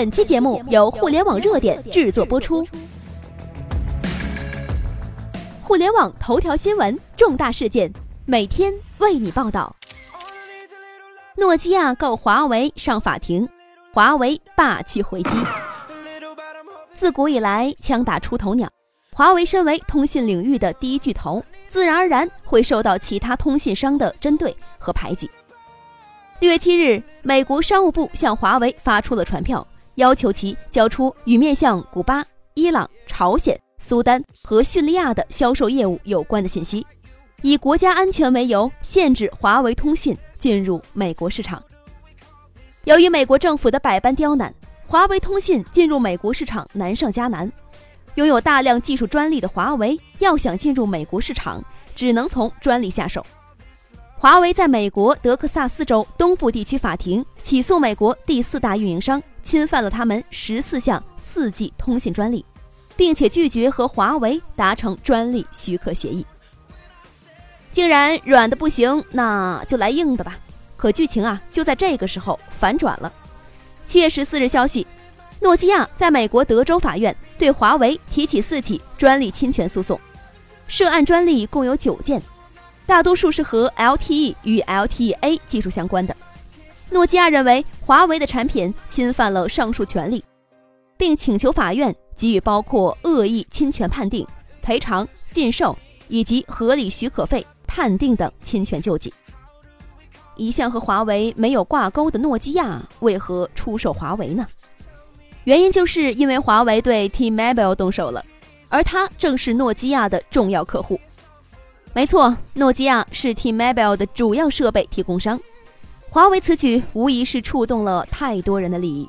本期节目由互联网热点制作播出。互联网头条新闻，重大事件，每天为你报道。诺基亚告华为上法庭，华为霸气回击。自古以来，枪打出头鸟，华为身为通信领域的第一巨头，自然而然会受到其他通信商的针对和排挤。六月七日，美国商务部向华为发出了传票，要求其交出与面向古巴、伊朗、朝鲜。苏丹和叙利亚的销售业务有关的信息，以国家安全为由限制华为通信进入美国市场。由于美国政府的百般刁难，华为通信进入美国市场难上加难。拥有大量技术专利的华为要想进入美国市场，只能从专利下手。华为在美国德克萨斯州东部地区法庭起诉美国第四大运营商，侵犯了他们十四项 4G 通信专利。并且拒绝和华为达成专利许可协议。竟然软的不行，那就来硬的吧。可剧情啊，就在这个时候反转了。七月十四日消息，诺基亚在美国德州法院对华为提起四起专利侵权诉讼，涉案专利共有九件，大多数是和 LTE 与 LTE-A 技术相关的。诺基亚认为华为的产品侵犯了上述权利，并请求法院。给予包括恶意侵权判定、赔偿、禁售以及合理许可费判定等侵权救济。一向和华为没有挂钩的诺基亚为何出售华为呢？原因就是因为华为对 T-Mobile 动手了，而它正是诺基亚的重要客户。没错，诺基亚是 T-Mobile 的主要设备提供商。华为此举无疑是触动了太多人的利益。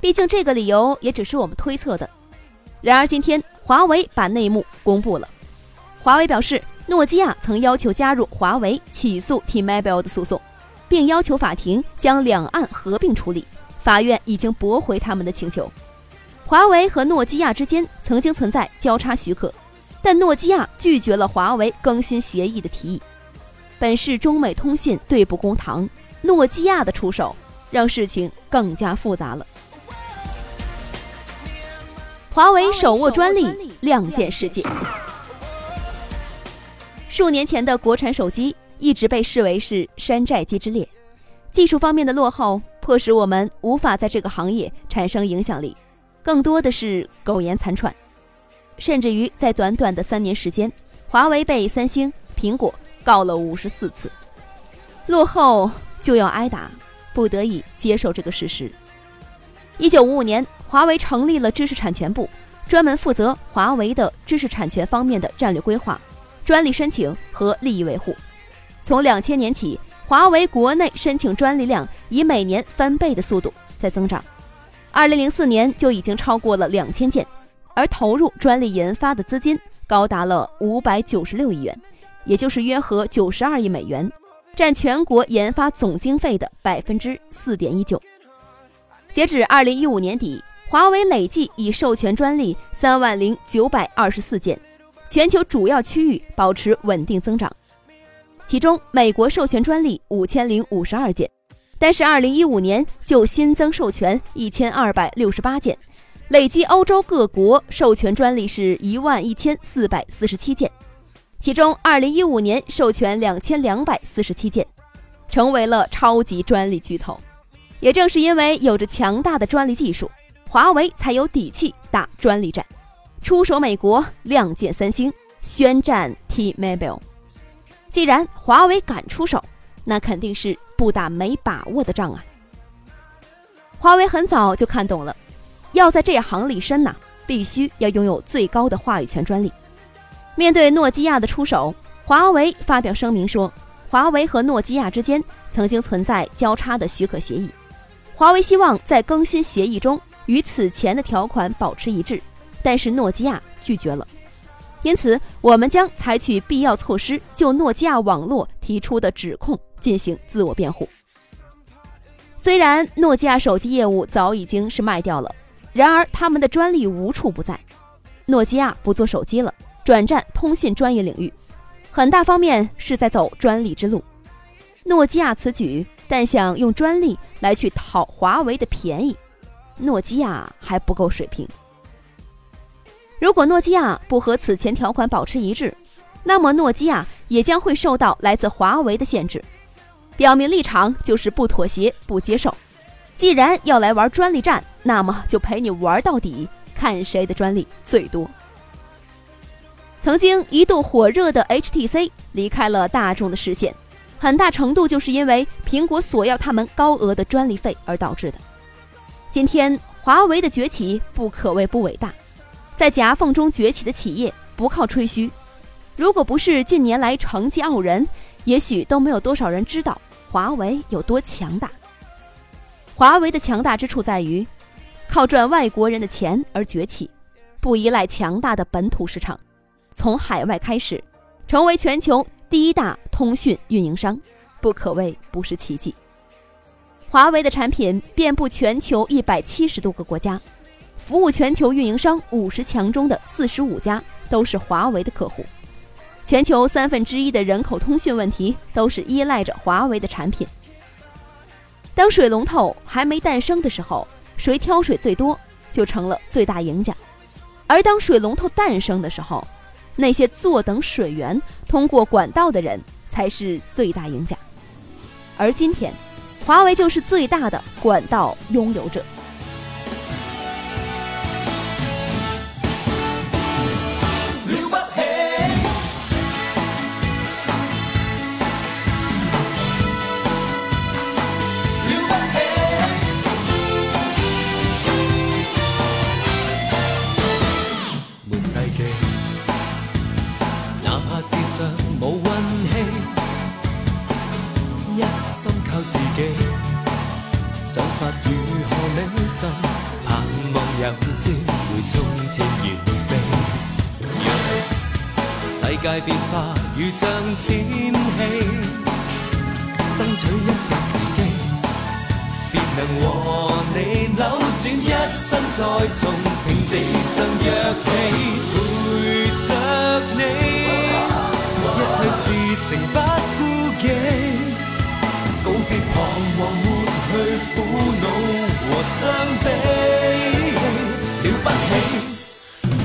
毕竟这个理由也只是我们推测的。然而今天华为把内幕公布了。华为表示，诺基亚曾要求加入华为起诉 T-Mobile 的诉讼，并要求法庭将两案合并处理。法院已经驳回他们的请求。华为和诺基亚之间曾经存在交叉许可，但诺基亚拒绝了华为更新协议的提议。本是中美通信对簿公堂，诺基亚的出手让事情更加复杂了。华为手握专利，亮剑世界。数年前的国产手机一直被视为是山寨机之列，技术方面的落后迫使我们无法在这个行业产生影响力，更多的是苟延残喘。甚至于在短短的三年时间，华为被三星、苹果告了五十四次，落后就要挨打，不得已接受这个事实。一九五五年。华为成立了知识产权部，专门负责华为的知识产权方面的战略规划、专利申请和利益维护。从两千年起，华为国内申请专利量以每年翻倍的速度在增长，二零零四年就已经超过了两千件，而投入专利研发的资金高达了五百九十六亿元，也就是约合九十二亿美元，占全国研发总经费的百分之四点一九。截止二零一五年底。华为累计已授权专利三万零九百二十四件，全球主要区域保持稳定增长。其中，美国授权专利五千零五十二件，但是二零一五年就新增授权一千二百六十八件，累计欧洲各国授权专利是一万一千四百四十七件，其中二零一五年授权两千两百四十七件，成为了超级专利巨头。也正是因为有着强大的专利技术。华为才有底气打专利战，出手美国，亮剑三星，宣战 T-Mobile。既然华为敢出手，那肯定是不打没把握的仗啊！华为很早就看懂了，要在这行立身呐，必须要拥有最高的话语权专利。面对诺基亚的出手，华为发表声明说，华为和诺基亚之间曾经存在交叉的许可协议，华为希望在更新协议中。与此前的条款保持一致，但是诺基亚拒绝了，因此我们将采取必要措施，就诺基亚网络提出的指控进行自我辩护。虽然诺基亚手机业务早已经是卖掉了，然而他们的专利无处不在。诺基亚不做手机了，转战通信专业领域，很大方面是在走专利之路。诺基亚此举但想用专利来去讨华为的便宜。诺基亚还不够水平。如果诺基亚不和此前条款保持一致，那么诺基亚也将会受到来自华为的限制。表明立场就是不妥协、不接受。既然要来玩专利战，那么就陪你玩到底，看谁的专利最多。曾经一度火热的 HTC 离开了大众的视线，很大程度就是因为苹果索要他们高额的专利费而导致的。今天华为的崛起不可谓不伟大。在夹缝中崛起的企业不靠吹嘘，如果不是近年来成绩傲人，也许都没有多少人知道华为有多强大。华为的强大之处在于，靠赚外国人的钱而崛起，不依赖强大的本土市场，从海外开始，成为全球第一大通讯运营商，不可谓不是奇迹。华为的产品遍布全球一百七十多个国家。服务全球运营商五十强中的四十五家都是华为的客户，全球三分之一的人口通讯问题都是依赖着华为的产品。当水龙头还没诞生的时候，谁挑水最多就成了最大赢家；而当水龙头诞生的时候，那些坐等水源通过管道的人才是最大赢家。而今天，华为就是最大的管道拥有者。冇运气，一心靠自己，想法如何理想，盼望有朝会冲天远飞。世界变化如像天气，争取一个时机，必能和你扭转一生，再从平地上跃起，陪着你。成不顾忌，告别彷徨，抹去苦恼和伤悲。了不起，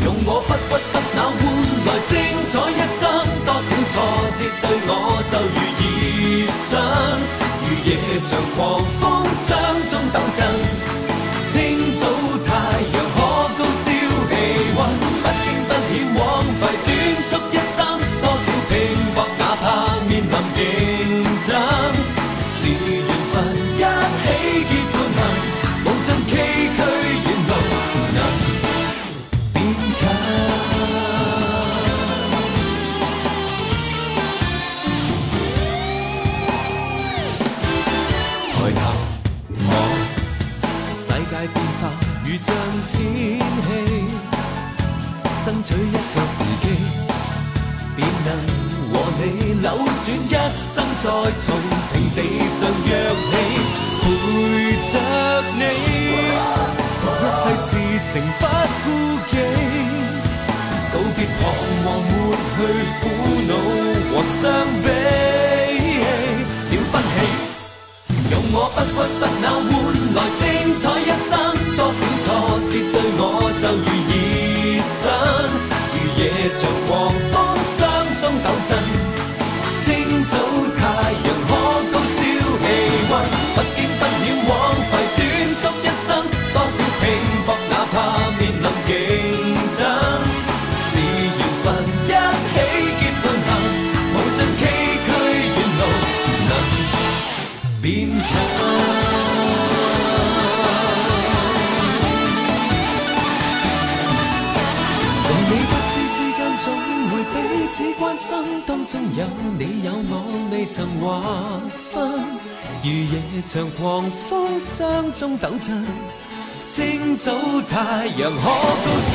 用我不屈不挠，换来精彩一生。多少挫折对我就如热身，如夜场狂转一生，再从平地上跃起，陪着你，一切事情不顾忌，告别彷徨，抹去苦恼和伤悲，了不起，用我不屈不挠换来精彩当中有你有我，未曾划分。如夜长狂风霜中抖震，清早太阳可高烧气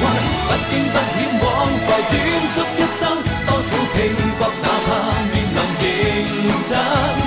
温，不惊不险往快短促一生。多少拼搏，哪怕面临竞争。